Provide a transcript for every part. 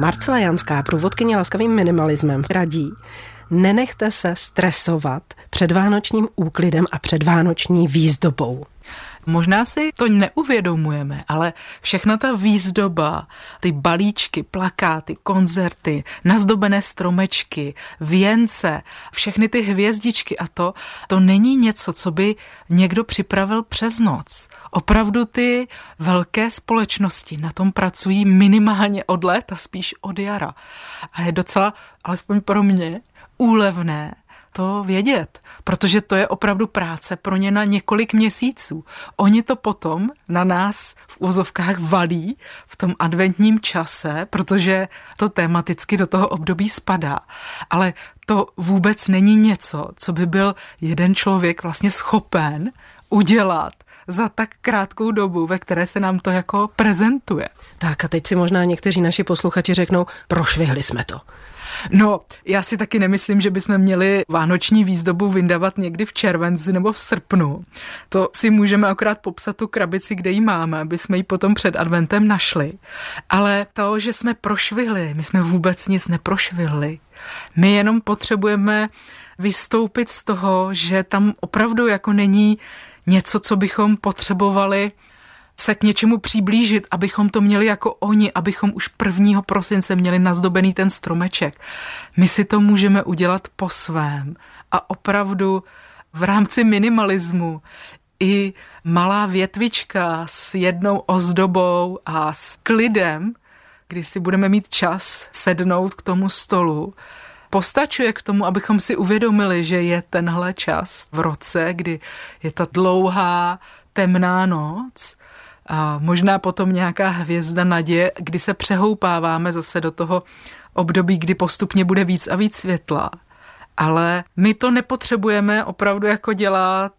Marcela Janská, průvodkyně laskavým minimalismem, radí, nenechte se stresovat před vánočním úklidem a před vánoční výzdobou. Možná si to neuvědomujeme, ale všechna ta výzdoba, ty balíčky, plakáty, koncerty, nazdobené stromečky, věnce, všechny ty hvězdičky a to, to není něco, co by někdo připravil přes noc. Opravdu ty velké společnosti na tom pracují minimálně od léta, spíš od jara. A je docela, alespoň pro mě, úlevné to vědět, protože to je opravdu práce pro ně na několik měsíců. Oni to potom na nás v úzovkách valí v tom adventním čase, protože to tematicky do toho období spadá. Ale to vůbec není něco, co by byl jeden člověk vlastně schopen udělat za tak krátkou dobu, ve které se nám to jako prezentuje. Tak a teď si možná někteří naši posluchači řeknou, prošvihli jsme to. No, já si taky nemyslím, že bychom měli vánoční výzdobu vyndavat někdy v červenci nebo v srpnu. To si můžeme akorát popsat tu krabici, kde ji máme, aby jsme ji potom před adventem našli. Ale to, že jsme prošvihli, my jsme vůbec nic neprošvihli. My jenom potřebujeme vystoupit z toho, že tam opravdu jako není něco, co bychom potřebovali se k něčemu přiblížit, abychom to měli jako oni, abychom už 1. prosince měli nazdobený ten stromeček. My si to můžeme udělat po svém a opravdu v rámci minimalismu i malá větvička s jednou ozdobou a s klidem, kdy si budeme mít čas sednout k tomu stolu, postačuje k tomu, abychom si uvědomili, že je tenhle čas v roce, kdy je ta dlouhá temná noc a možná potom nějaká hvězda naděje, kdy se přehoupáváme zase do toho období, kdy postupně bude víc a víc světla. Ale my to nepotřebujeme opravdu jako dělat,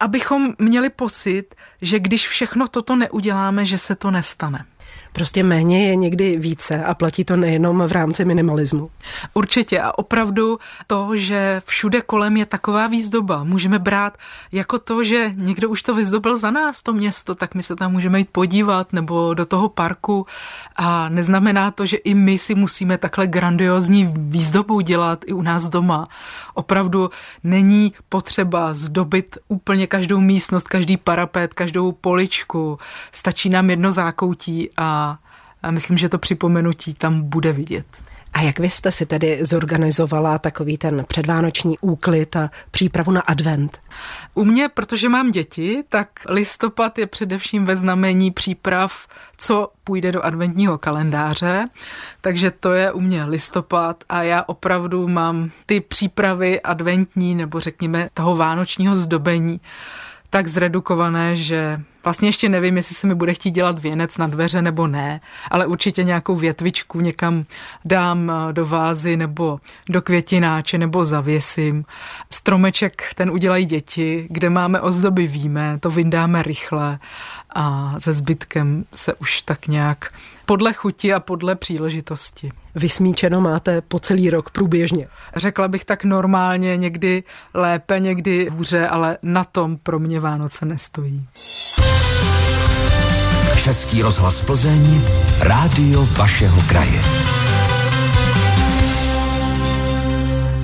abychom měli pocit, že když všechno toto neuděláme, že se to nestane. Prostě méně je někdy více a platí to nejenom v rámci minimalismu. Určitě a opravdu to, že všude kolem je taková výzdoba, můžeme brát jako to, že někdo už to vyzdobil za nás, to město, tak my se tam můžeme jít podívat nebo do toho parku a neznamená to, že i my si musíme takhle grandiozní výzdobu dělat i u nás doma. Opravdu není potřeba zdobit úplně každou místnost, každý parapet, každou poličku. Stačí nám jedno zákoutí a a myslím, že to připomenutí tam bude vidět. A jak vy jste si tedy zorganizovala takový ten předvánoční úklid a přípravu na advent? U mě, protože mám děti, tak listopad je především ve znamení příprav, co půjde do adventního kalendáře, takže to je u mě listopad a já opravdu mám ty přípravy adventní nebo řekněme toho vánočního zdobení tak zredukované, že Vlastně ještě nevím, jestli se mi bude chtít dělat věnec na dveře nebo ne, ale určitě nějakou větvičku někam dám eh, do vázy nebo do květináče nebo zavěsím. Stromeček ten udělají děti, kde máme ozdoby víme, to vyndáme rychle a se zbytkem se už tak nějak podle chuti a podle příležitosti. Vysmíčeno máte po celý rok průběžně? Řekla bych tak normálně, někdy lépe, někdy hůře, ale na tom pro mě Vánoce nestojí. Český rozhlas Plzeň, rádio vašeho kraje.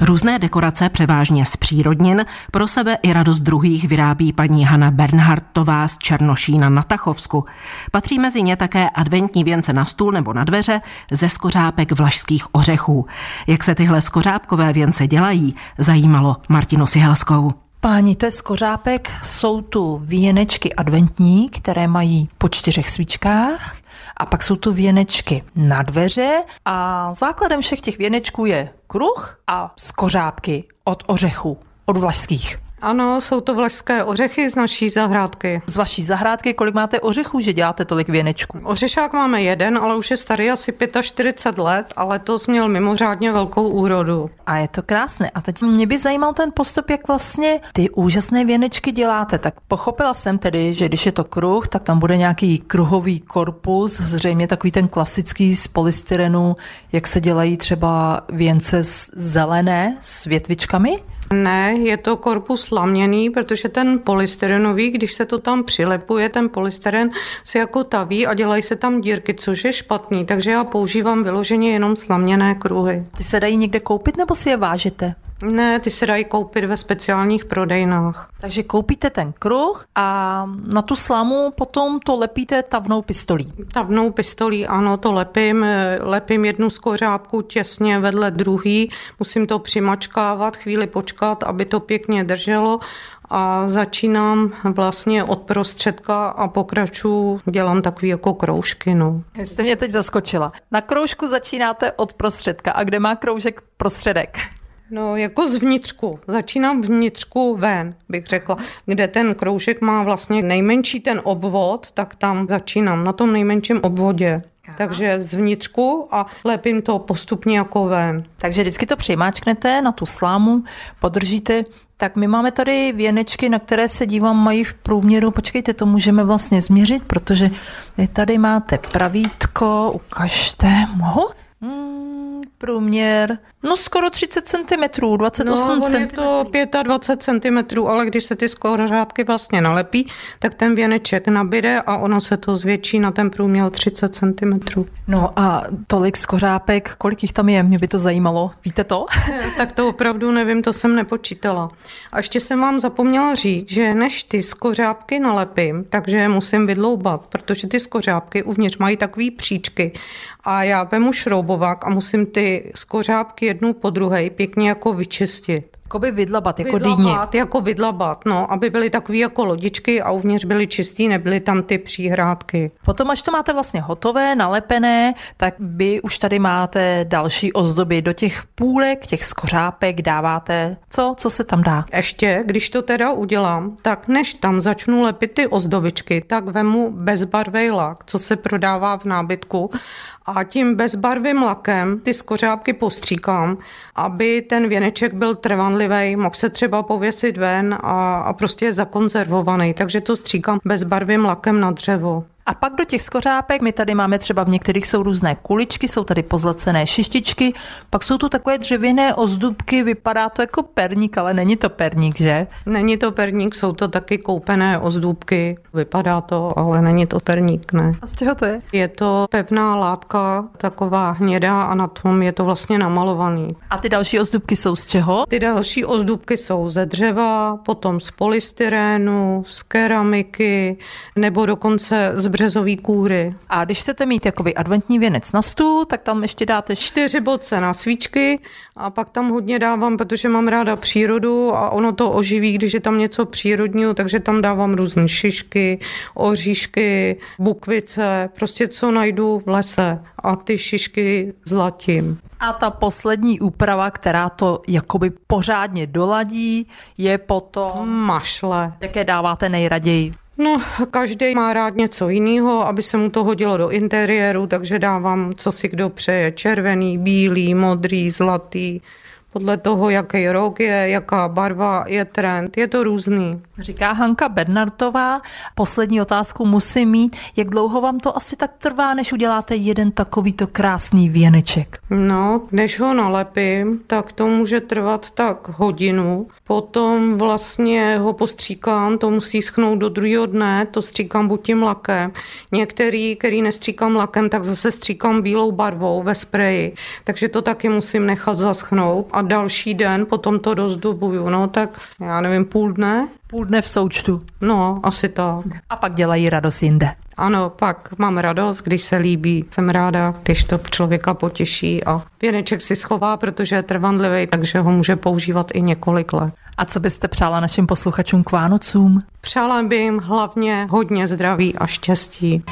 Různé dekorace, převážně z přírodnin, pro sebe i radost druhých vyrábí paní Hanna Bernhardtová z Černošína na Tachovsku. Patří mezi ně také adventní věnce na stůl nebo na dveře ze skořápek vlašských ořechů. Jak se tyhle skořápkové věnce dělají, zajímalo Martinu Sihelskou. Páni, to je skořápek, jsou tu věnečky adventní, které mají po čtyřech svíčkách a pak jsou tu věnečky na dveře a základem všech těch věnečků je kruh a skořápky od ořechů, od vlašských. Ano, jsou to vlašské ořechy z naší zahrádky. Z vaší zahrádky, kolik máte ořechů, že děláte tolik věnečků? Ořešák máme jeden, ale už je starý asi 45 let a letos měl mimořádně velkou úrodu. A je to krásné. A teď mě by zajímal ten postup, jak vlastně ty úžasné věnečky děláte. Tak pochopila jsem tedy, že když je to kruh, tak tam bude nějaký kruhový korpus, zřejmě takový ten klasický z polystyrenu, jak se dělají třeba věnce z zelené s větvičkami. Ne, je to korpus laměný, protože ten polystyrenový, když se to tam přilepuje, ten polystyren se jako taví a dělají se tam dírky, což je špatný, takže já používám vyloženě jenom slaměné kruhy. Ty se dají někde koupit nebo si je vážete? Ne, ty se dají koupit ve speciálních prodejnách. Takže koupíte ten kruh a na tu slamu potom to lepíte tavnou pistolí. Tavnou pistolí, ano, to lepím. Lepím jednu skořápku těsně vedle druhý. Musím to přimačkávat, chvíli počkat, aby to pěkně drželo a začínám vlastně od prostředka a pokračuju, dělám takový jako kroužky. No. Jste mě teď zaskočila. Na kroužku začínáte od prostředka a kde má kroužek prostředek? No, jako z vnitřku. Začínám vnitřku ven, bych řekla. Kde ten kroužek má vlastně nejmenší ten obvod, tak tam začínám, na tom nejmenším obvodě. Aha. Takže z vnitřku a lepím to postupně jako ven. Takže vždycky to přimáčknete na tu slámu, podržíte tak my máme tady věnečky, na které se dívám, mají v průměru, počkejte, to můžeme vlastně změřit, protože vy tady máte pravítko, ukažte, mohu? Hmm, průměr, no skoro 30 cm, 28 no, cm. je to 25 cm, ale když se ty skořádky vlastně nalepí, tak ten věneček nabide a ono se to zvětší na ten průměr 30 cm. No a tolik skořápek, kolik jich tam je, mě by to zajímalo, víte to? tak to opravdu nevím, to jsem nepočítala. A ještě jsem vám zapomněla říct, že než ty skořápky nalepím, takže je musím vydloubat, protože ty skořápky uvnitř mají takové příčky a já vemu šroubovák a musím ty skořápky jednu po druhé pěkně jako vyčistit. Jakoby vydlabat, jako vydlabat, dýně. jako vydlabat, no, aby byly takové jako lodičky a uvnitř byly čistý, nebyly tam ty příhrádky. Potom, až to máte vlastně hotové, nalepené, tak vy už tady máte další ozdoby. Do těch půlek, těch skořápek dáváte co? Co se tam dá? Ještě, když to teda udělám, tak než tam začnu lepit ty ozdobičky, tak vemu bezbarvej lak, co se prodává v nábytku a tím bezbarvým lakem ty skořápky postříkám, aby ten věneček byl trvanlivý, mohl se třeba pověsit ven a, a prostě je zakonzervovaný. Takže to stříkám bezbarvým lakem na dřevo. A pak do těch skořápek, my tady máme třeba v některých jsou různé kuličky, jsou tady pozlacené šištičky, pak jsou tu takové dřevěné ozdobky, vypadá to jako perník, ale není to perník, že? Není to perník, jsou to taky koupené ozdůbky, vypadá to, ale není to perník, ne. A z čeho to je? Je to pevná látka, taková hnědá a na tom je to vlastně namalovaný. A ty další ozdůbky jsou z čeho? Ty další ozdůbky jsou ze dřeva, potom z polystyrénu, z keramiky, nebo dokonce z březový kůry. A když chcete mít jakoby adventní věnec na stůl, tak tam ještě dáte čtyři boce na svíčky a pak tam hodně dávám, protože mám ráda přírodu a ono to oživí, když je tam něco přírodního, takže tam dávám různé šišky, oříšky, bukvice, prostě co najdu v lese a ty šišky zlatím. A ta poslední úprava, která to jakoby pořádně doladí, je potom... Mašle. Jaké dáváte nejraději? No, každý má rád něco jiného, aby se mu to hodilo do interiéru, takže dávám, co si kdo přeje. Červený, bílý, modrý, zlatý, podle toho, jaký rok je, jaká barva je trend. Je to různý. Říká Hanka Bernardová. Poslední otázku musím mít. Jak dlouho vám to asi tak trvá, než uděláte jeden takovýto krásný věneček? No, než ho nalepím, tak to může trvat tak hodinu. Potom vlastně ho postříkám, to musí schnout do druhého dne, to stříkám buď tím lakem. Některý, který nestříkám lakem, tak zase stříkám bílou barvou ve spreji. Takže to taky musím nechat zaschnout a další den potom to rozdobuju. No tak já nevím, půl dne. Půl dne v součtu. No, asi tak. A pak dělají radost jinde. Ano, pak mám radost, když se líbí. Jsem ráda, když to člověka potěší a věneček si schová, protože je trvanlivý, takže ho může používat i několik let. A co byste přála našim posluchačům k Vánocům? Přála by jim hlavně hodně zdraví a štěstí.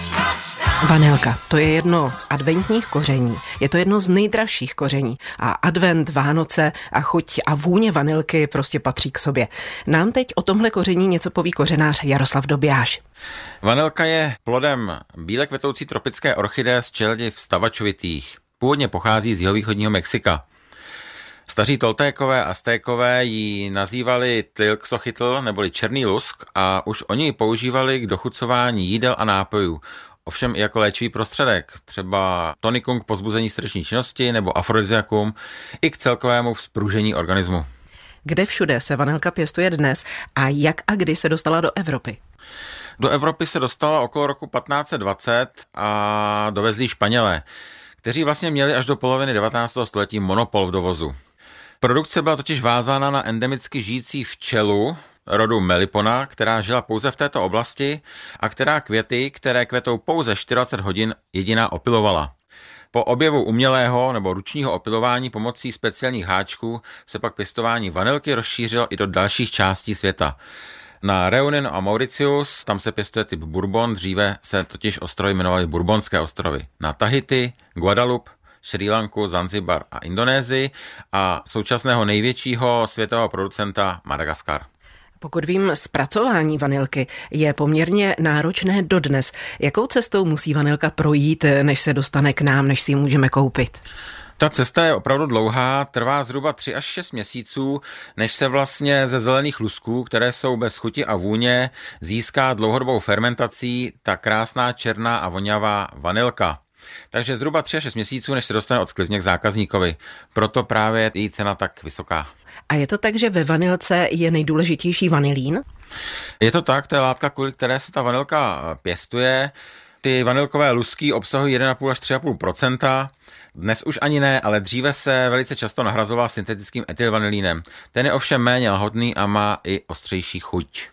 Vanilka, to je jedno z adventních koření. Je to jedno z nejdražších koření. A advent, Vánoce a chuť a vůně vanilky prostě patří k sobě. Nám teď o tomhle koření něco poví kořenář Jaroslav Dobijáš. Vanilka je plodem bíle kvetoucí tropické orchideje z čeledi vstavačovitých. Původně pochází z jihovýchodního Mexika. Staří Toltékové a Stékové ji nazývali Tlilxochytl neboli černý lusk a už oni ji používali k dochucování jídel a nápojů. Ovšem i jako léčivý prostředek, třeba tonikum k pozbuzení srdeční činnosti nebo afrodiziakum, i k celkovému vzpružení organismu. Kde všude se vanilka pěstuje dnes a jak a kdy se dostala do Evropy? Do Evropy se dostala okolo roku 1520 a dovezli Španělé, kteří vlastně měli až do poloviny 19. století monopol v dovozu. Produkce byla totiž vázána na endemicky žijící včelu, rodu Melipona, která žila pouze v této oblasti a která květy, které kvetou pouze 40 hodin, jediná opilovala. Po objevu umělého nebo ručního opilování pomocí speciálních háčků se pak pěstování vanilky rozšířilo i do dalších částí světa. Na Reunion a Mauritius, tam se pěstuje typ Bourbon, dříve se totiž ostrovy jmenovaly Bourbonské ostrovy. Na Tahiti, Guadalupe, Sri Lanku, Zanzibar a Indonésii a současného největšího světového producenta Madagaskar. Pokud vím, zpracování vanilky je poměrně náročné dodnes. Jakou cestou musí vanilka projít, než se dostane k nám, než si ji můžeme koupit? Ta cesta je opravdu dlouhá, trvá zhruba 3 až 6 měsíců, než se vlastně ze zelených lusků, které jsou bez chuti a vůně, získá dlouhodobou fermentací ta krásná černá a vonavá vanilka. Takže zhruba 3 až 6 měsíců, než se dostane od sklizně k zákazníkovi. Proto právě je její cena tak vysoká. A je to tak, že ve vanilce je nejdůležitější vanilín? Je to tak, to je látka, kvůli které se ta vanilka pěstuje. Ty vanilkové lusky obsahují 1,5 až 3,5% Dnes už ani ne, ale dříve se velice často nahrazoval syntetickým etylvanilínem. Ten je ovšem méně lahodný a má i ostřejší chuť.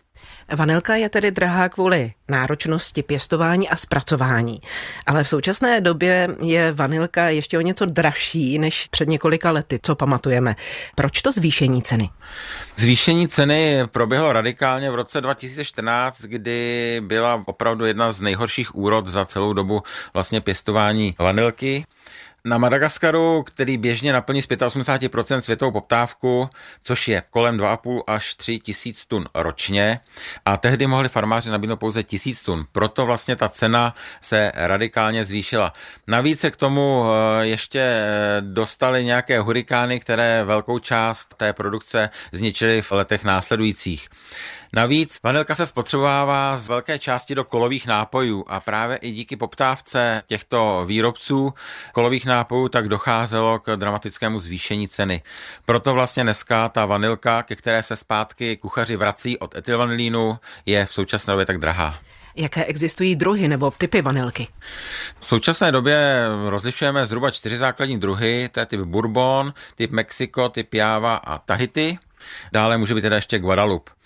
Vanilka je tedy drahá kvůli náročnosti pěstování a zpracování. Ale v současné době je vanilka ještě o něco dražší než před několika lety, co pamatujeme. Proč to zvýšení ceny? Zvýšení ceny proběhlo radikálně v roce 2014, kdy byla opravdu jedna z nejhorších úrod za celou dobu vlastně pěstování vanilky. Na Madagaskaru, který běžně naplní z 85% světovou poptávku, což je kolem 2,5 až 3 tisíc tun ročně, a tehdy mohli farmáři nabídnout pouze tisíc tun. Proto vlastně ta cena se radikálně zvýšila. Navíc se k tomu eh, ještě eh, dostali nějaké hurikány, které velkou část té produkce zničily v letech následujících. Navíc vanilka se spotřebovává z velké části do kolových nápojů a právě i díky poptávce těchto výrobců kolových nápojů tak docházelo k dramatickému zvýšení ceny. Proto vlastně dneska ta vanilka, ke které se zpátky kuchaři vrací od etylvanilínu, je v současné době tak drahá. Jaké existují druhy nebo typy vanilky? V současné době rozlišujeme zhruba čtyři základní druhy, to je typ Bourbon, typ Mexiko, typ Java a Tahiti. Dále může být teda ještě Guadalupe.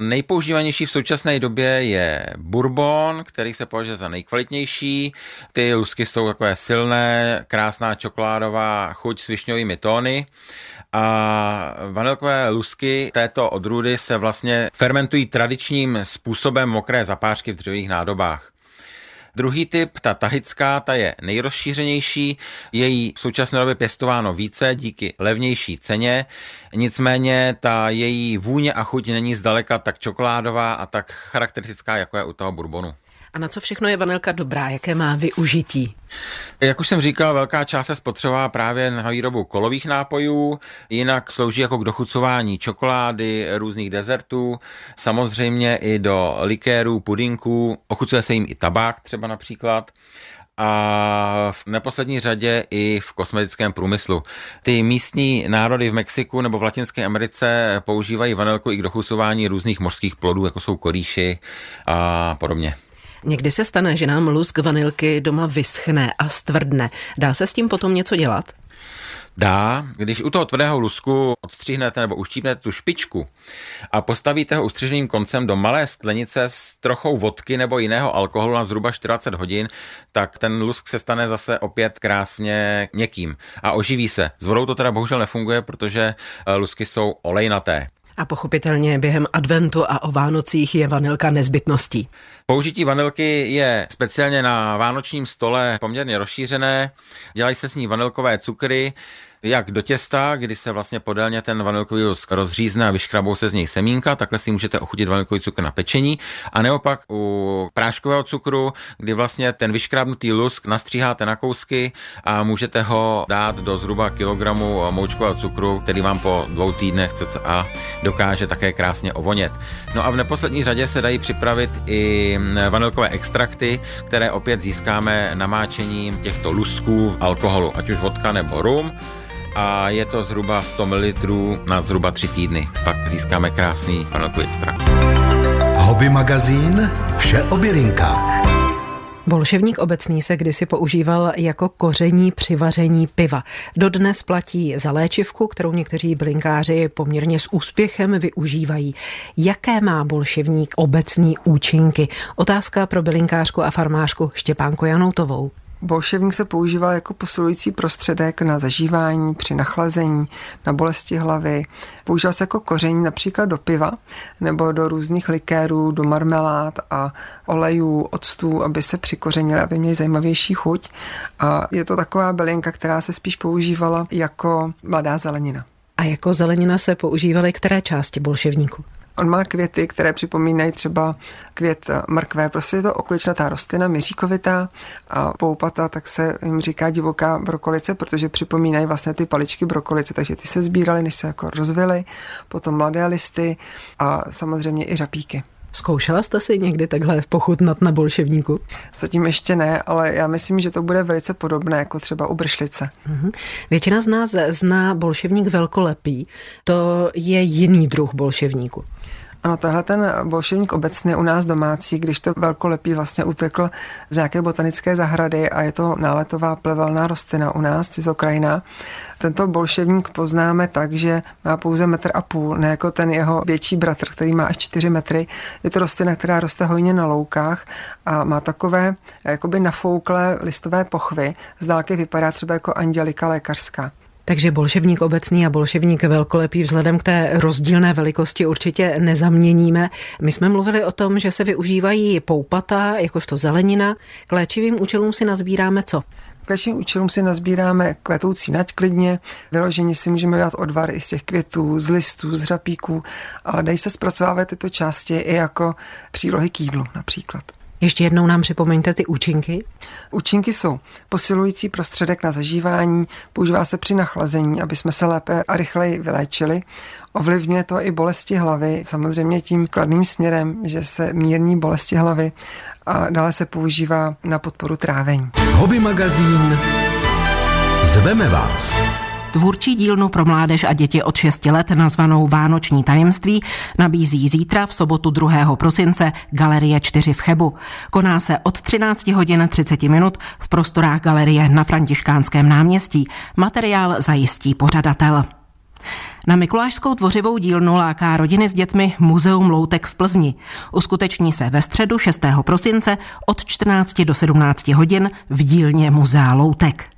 Nejpoužívanější v současné době je bourbon, který se považuje za nejkvalitnější. Ty lusky jsou takové silné, krásná čokoládová chuť s višňovými tóny. A vanilkové lusky této odrůdy se vlastně fermentují tradičním způsobem mokré zapářky v dřevých nádobách. Druhý typ, ta tahická, ta je nejrozšířenější, je jí v současné době pěstováno více díky levnější ceně, nicméně ta její vůně a chuť není zdaleka tak čokoládová a tak charakteristická, jako je u toho bourbonu. A na co všechno je vanilka dobrá? Jaké má využití? Jak už jsem říkal, velká část se spotřebová právě na výrobu kolových nápojů, jinak slouží jako k dochucování čokolády, různých dezertů, samozřejmě i do likérů, pudinků, ochucuje se jim i tabák třeba například a v neposlední řadě i v kosmetickém průmyslu. Ty místní národy v Mexiku nebo v Latinské Americe používají vanilku i k dochusování různých mořských plodů, jako jsou koríši a podobně. Někdy se stane, že nám lusk vanilky doma vyschne a stvrdne. Dá se s tím potom něco dělat? Dá, když u toho tvrdého lusku odstřihnete nebo uštípnete tu špičku a postavíte ho ustřiženým koncem do malé sklenice s trochou vodky nebo jiného alkoholu na zhruba 40 hodin, tak ten lusk se stane zase opět krásně měkkým a oživí se. S vodou to teda bohužel nefunguje, protože eh, lusky jsou olejnaté. A pochopitelně během adventu a o Vánocích je vanilka nezbytností. Použití vanilky je speciálně na vánočním stole poměrně rozšířené. Dělají se s ní vanilkové cukry, jak do těsta, kdy se vlastně podélně ten vanilkový lusk rozřízne a vyškrabou se z něj semínka, takhle si můžete ochutit vanilkový cukr na pečení. A neopak u práškového cukru, kdy vlastně ten vyškrábnutý lusk nastříháte na kousky a můžete ho dát do zhruba kilogramu moučkového cukru, který vám po dvou týdnech cca dokáže také krásně ovonět. No a v neposlední řadě se dají připravit i vanilkové extrakty, které opět získáme namáčením těchto lusků alkoholu, ať už vodka nebo rum. A je to zhruba 100 ml na zhruba 3 týdny. Pak získáme krásný panotu extrakt. Hobby magazín Vše o bylinkách. Bolševník obecný se kdysi používal jako koření při vaření piva. Dodnes platí za léčivku, kterou někteří bylinkáři poměrně s úspěchem využívají. Jaké má bolševník obecný účinky? Otázka pro bylinkářku a farmářku Štěpánku Janoutovou. Bolševník se používal jako posilující prostředek na zažívání, při nachlazení, na bolesti hlavy. Používal se jako koření například do piva nebo do různých likérů, do marmelád a olejů, octů, aby se přikořenili, aby měli zajímavější chuť. A je to taková bylinka, která se spíš používala jako mladá zelenina. A jako zelenina se používaly které části bolševníku? On má květy, které připomínají třeba květ mrkve. Prostě je to okličnatá rostlina, miříkovitá a poupata, tak se jim říká divoká brokolice, protože připomínají vlastně ty paličky brokolice, takže ty se sbíraly, než se jako rozvily, potom mladé listy a samozřejmě i řapíky. Zkoušela jste si někdy takhle pochutnat na bolševníku? Zatím ještě ne, ale já myslím, že to bude velice podobné jako třeba u bršlice. Mhm. Většina z nás zná bolševník velkolepý. To je jiný druh bolševníku. Ano, tenhle ten bolševník obecně u nás domácí, když to velkolepý vlastně utekl z nějaké botanické zahrady a je to náletová plevelná rostlina u nás, cizokrajina. Tento bolševník poznáme tak, že má pouze metr a půl, ne jako ten jeho větší bratr, který má až čtyři metry. Je to rostlina, která roste hojně na loukách a má takové jakoby nafouklé listové pochvy. Z dálky vypadá třeba jako andělika lékařská. Takže bolševník obecný a bolševník velkolepý vzhledem k té rozdílné velikosti určitě nezaměníme. My jsme mluvili o tom, že se využívají poupata, jakožto zelenina. K léčivým účelům si nazbíráme co? K léčivým účelům si nazbíráme kvetoucí nať klidně, vyloženě si můžeme dělat odvar i z těch květů, z listů, z řapíků, ale dají se zpracovávat tyto části i jako přílohy k jídlu například. Ještě jednou nám připomeňte ty účinky. Účinky jsou posilující prostředek na zažívání, používá se při nachlazení, aby jsme se lépe a rychleji vyléčili. Ovlivňuje to i bolesti hlavy, samozřejmě tím kladným směrem, že se mírní bolesti hlavy a dále se používá na podporu trávení. Hobby magazín Zveme vás. Tvůrčí dílnu pro mládež a děti od 6 let nazvanou Vánoční tajemství nabízí zítra v sobotu 2. prosince Galerie 4 v Chebu. Koná se od 13 hodin 30 minut v prostorách galerie na Františkánském náměstí. Materiál zajistí pořadatel. Na Mikulášskou tvořivou dílnu láká rodiny s dětmi Muzeum Loutek v Plzni. Uskuteční se ve středu 6. prosince od 14 do 17 hodin v dílně Muzea Loutek.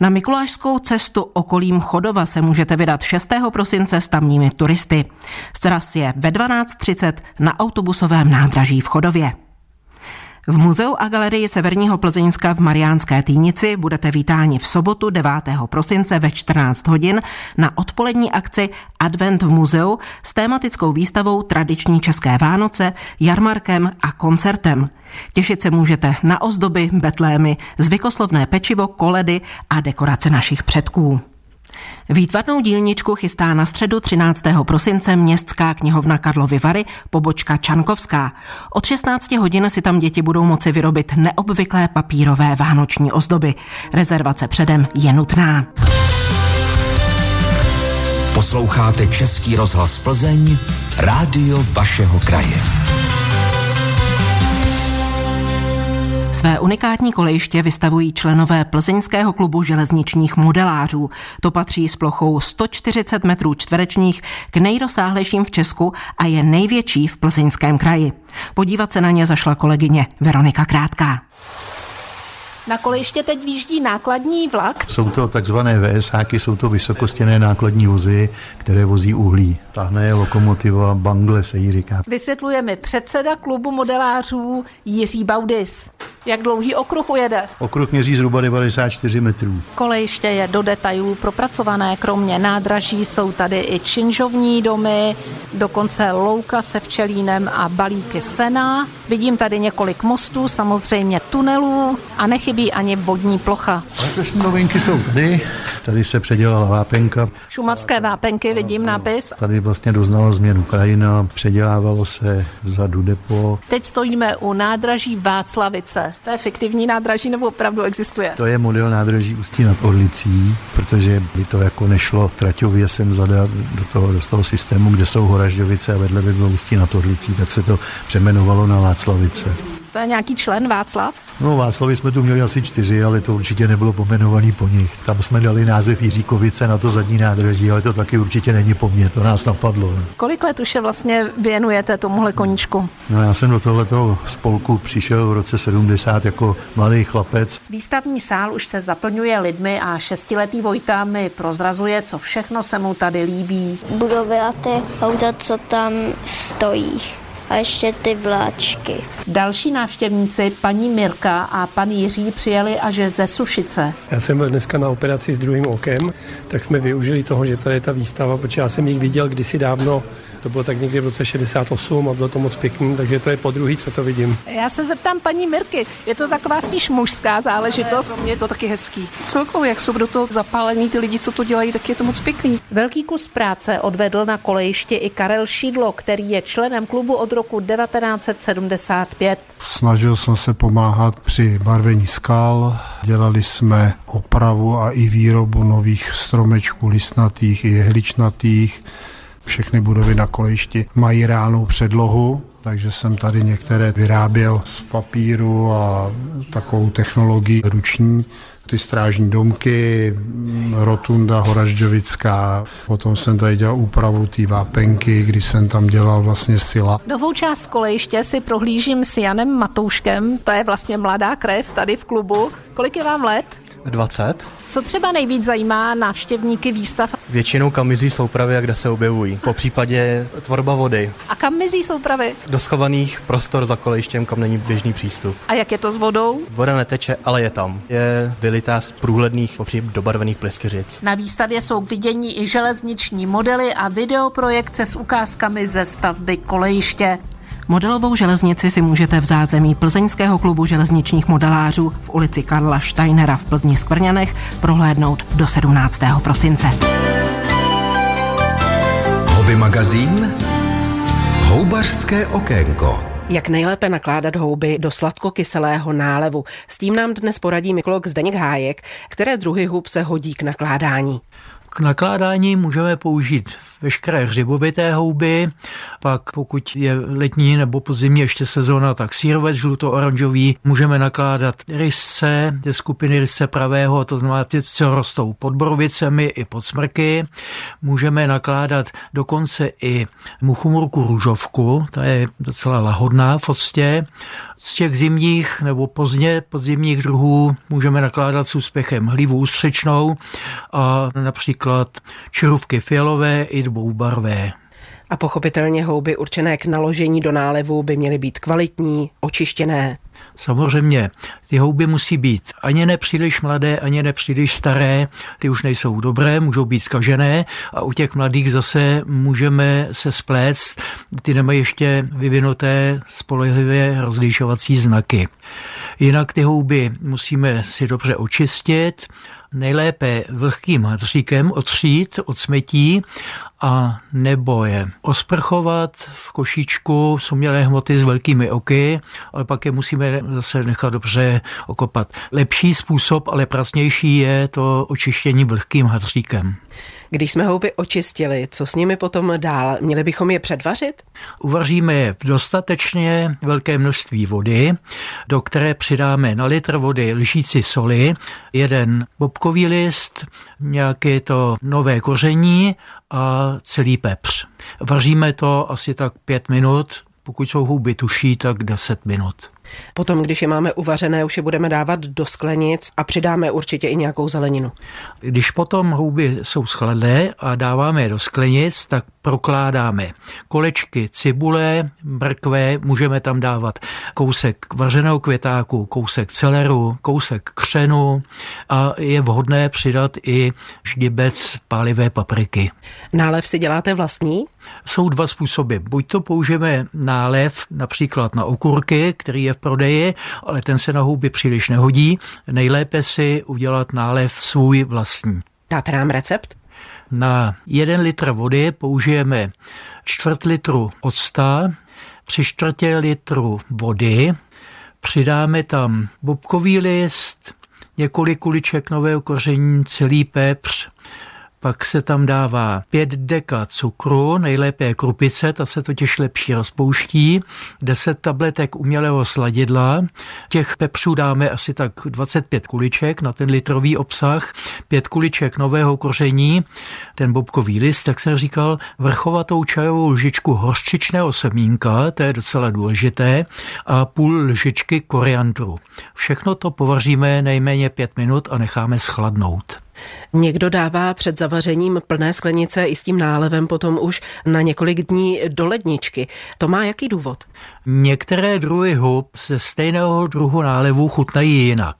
Na Mikulášskou cestu okolím Chodova se můžete vydat 6. prosince s tamními turisty. Sraz je ve 12.30 na autobusovém nádraží v Chodově. V muzeu a galerii Severního Plzeňska v Mariánské týnici budete vítáni v sobotu 9. prosince ve 14 hodin na odpolední akci Advent v muzeu s tématickou výstavou Tradiční české Vánoce, jarmarkem a koncertem. Těšit se můžete na ozdoby, betlémy, zvykoslovné pečivo, koledy a dekorace našich předků. Výtvarnou dílničku chystá na středu 13. prosince Městská knihovna Karlovy Vary, pobočka Čankovská. Od 16 hodin si tam děti budou moci vyrobit neobvyklé papírové vánoční ozdoby. Rezervace předem je nutná. Posloucháte Český rozhlas Plzeň, rádio vašeho kraje. Své unikátní kolejiště vystavují členové Plzeňského klubu železničních modelářů. To patří s plochou 140 metrů čtverečních k nejrozsáhlejším v Česku a je největší v plzeňském kraji. Podívat se na ně zašla kolegyně Veronika Krátká. Na kolejiště teď výjíždí nákladní vlak. Jsou to takzvané VSáky, jsou to vysokostěné nákladní vozy, které vozí uhlí. Tahne je lokomotiva, bangle se jí říká. Vysvětluje mi předseda klubu modelářů Jiří Baudis. Jak dlouhý okruh ujede? Okruh měří zhruba 94 metrů. Kolejiště je do detailů propracované, kromě nádraží jsou tady i činžovní domy, dokonce louka se včelínem a balíky sena. Vidím tady několik mostů, samozřejmě tunelů a nechybí ani vodní plocha. Letošní novinky jsou tady. Tady se předělala vápenka. Šumavské vápenky, vidím nápis. Tady vlastně doznala změnu krajina, předělávalo se vzadu depo. Teď stojíme u nádraží Václavice. To je fiktivní nádraží nebo opravdu existuje? To je model nádraží Ústí nad Orlicí, protože by to jako nešlo traťově sem zadat do toho, do toho systému, kde jsou Horažďovice a vedle by bylo Ústí nad Orlicí, tak se to přemenovalo na Václavice. To je nějaký člen Václav? No Václavy jsme tu měli asi čtyři, ale to určitě nebylo pomenovaný po nich. Tam jsme dali název Jiříkovice na to zadní nádraží, ale to taky určitě není po mně, to nás napadlo. Kolik let už se vlastně věnujete tomuhle koníčku? No já jsem do tohoto spolku přišel v roce 70 jako mladý chlapec. Výstavní sál už se zaplňuje lidmi a šestiletý Vojta mi prozrazuje, co všechno se mu tady líbí. Budovy a ty auta, co tam stojí a ještě ty vláčky. Další návštěvníci, paní Mirka a pan Jiří, přijeli až ze Sušice. Já jsem byl dneska na operaci s druhým okem, tak jsme využili toho, že tady je ta výstava, protože já jsem ji viděl kdysi dávno, to bylo tak někdy v roce 68 a bylo to moc pěkný, takže to je po druhý, co to vidím. Já se zeptám paní Mirky, je to taková spíš mužská záležitost? Pro mě je to taky hezký. Celkově, jak jsou do toho zapálení ty lidi, co to dělají, tak je to moc pěkný. Velký kus práce odvedl na kolejišti i Karel Šídlo, který je členem klubu od roku 1975. Snažil jsem se pomáhat při barvení skal, dělali jsme opravu a i výrobu nových stromečků listnatých i jehličnatých. Všechny budovy na kolejišti mají reálnou předlohu, takže jsem tady některé vyráběl z papíru a takovou technologii ruční ty strážní domky, rotunda Horažďovická, potom jsem tady dělal úpravu té vápenky, kdy jsem tam dělal vlastně sila. Novou část kolejiště si prohlížím s Janem Matouškem, to je vlastně mladá krev tady v klubu. Kolik je vám let? 20. Co třeba nejvíc zajímá návštěvníky výstav? Většinou kam mizí soupravy a kde se objevují. Po případě tvorba vody. A kam mizí soupravy? Do schovaných prostor za kolejištěm, kam není běžný přístup. A jak je to s vodou? Voda neteče, ale je tam. Je vylitá z průhledných, popří dobarvených pleskyřic. Na výstavě jsou k vidění i železniční modely a videoprojekce s ukázkami ze stavby kolejiště. Modelovou železnici si můžete v zázemí Plzeňského klubu železničních modelářů v ulici Karla Steinera v Plzni Skvrňanech prohlédnout do 17. prosince. Hobby magazín Houbařské okénko. Jak nejlépe nakládat houby do sladkokyselého nálevu? S tím nám dnes poradí mykolog Zdeněk Hájek, které druhy hub se hodí k nakládání. K nakládání můžeme použít veškeré hřibovité houby, pak pokud je letní nebo podzimní ještě sezóna, tak sírvec žluto-oranžový. Můžeme nakládat rysce, ty skupiny rysce pravého, to znamená ty, co rostou pod borovicemi i pod smrky. Můžeme nakládat dokonce i muchumurku růžovku, ta je docela lahodná v octě. Z těch zimních nebo pozdě podzimních druhů můžeme nakládat s úspěchem hlivu ústřečnou a například čirůvky fialové i dvoubarvé. A pochopitelně houby určené k naložení do nálevu by měly být kvalitní, očištěné. Samozřejmě, ty houby musí být ani nepříliš mladé, ani nepříliš staré, ty už nejsou dobré, můžou být skažené a u těch mladých zase můžeme se spléct, ty nemají ještě vyvinuté spolehlivě rozlišovací znaky. Jinak ty houby musíme si dobře očistit, nejlépe vlhkým hadříkem otřít od smetí a nebo je osprchovat v košíčku z umělé hmoty s velkými oky, ale pak je musíme zase nechat dobře okopat. Lepší způsob, ale pracnější je to očištění vlhkým hadříkem. Když jsme houby očistili, co s nimi potom dál? Měli bychom je předvařit? Uvaříme je v dostatečně velké množství vody, do které přidáme na litr vody lžíci soli, jeden bobkový list, nějaké to nové koření a celý pepř. Vaříme to asi tak pět minut, pokud jsou houby tuší, tak 10 minut. Potom, když je máme uvařené, už je budeme dávat do sklenic a přidáme určitě i nějakou zeleninu. Když potom houby jsou schladlé a dáváme je do sklenic, tak prokládáme kolečky cibule, brkve, můžeme tam dávat kousek vařeného květáku, kousek celeru, kousek křenu a je vhodné přidat i ždibec pálivé papriky. Nálev si děláte vlastní? Jsou dva způsoby. Buď to použijeme nálev například na okurky, který je v prodeji, ale ten se na houby příliš nehodí. Nejlépe si udělat nálev svůj vlastní. Dáte nám recept? Na jeden litr vody použijeme čtvrt litru octa, tři čtvrtě litru vody, přidáme tam bobkový list, několik kuliček nového koření, celý pepř, pak se tam dává 5 deka cukru, nejlépe krupice, ta se totiž lepší rozpouští, 10 tabletek umělého sladidla, těch pepřů dáme asi tak 25 kuliček na ten litrový obsah, 5 kuliček nového koření, ten bobkový list, tak jsem říkal, vrchovatou čajovou lžičku hořčičného semínka, to je docela důležité, a půl lžičky koriandru. Všechno to povaříme nejméně 5 minut a necháme schladnout. Někdo dává před zavařením plné sklenice i s tím nálevem potom už na několik dní do ledničky. To má jaký důvod? Některé druhy hub ze stejného druhu nálevu chutnají jinak.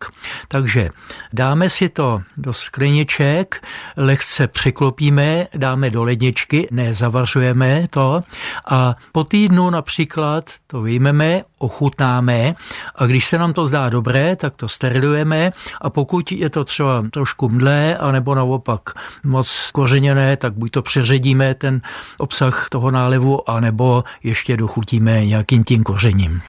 Takže dáme si to do skleniček, lehce přiklopíme, dáme do ledničky, nezavařujeme to a po týdnu například to vyjmeme, ochutnáme a když se nám to zdá dobré, tak to sterilujeme a pokud je to třeba trošku mdlé, anebo naopak moc kořeněné, tak buď to přeředíme ten obsah toho nálevu, anebo ještě dochutíme nějakým tím Marcin Kurzynim.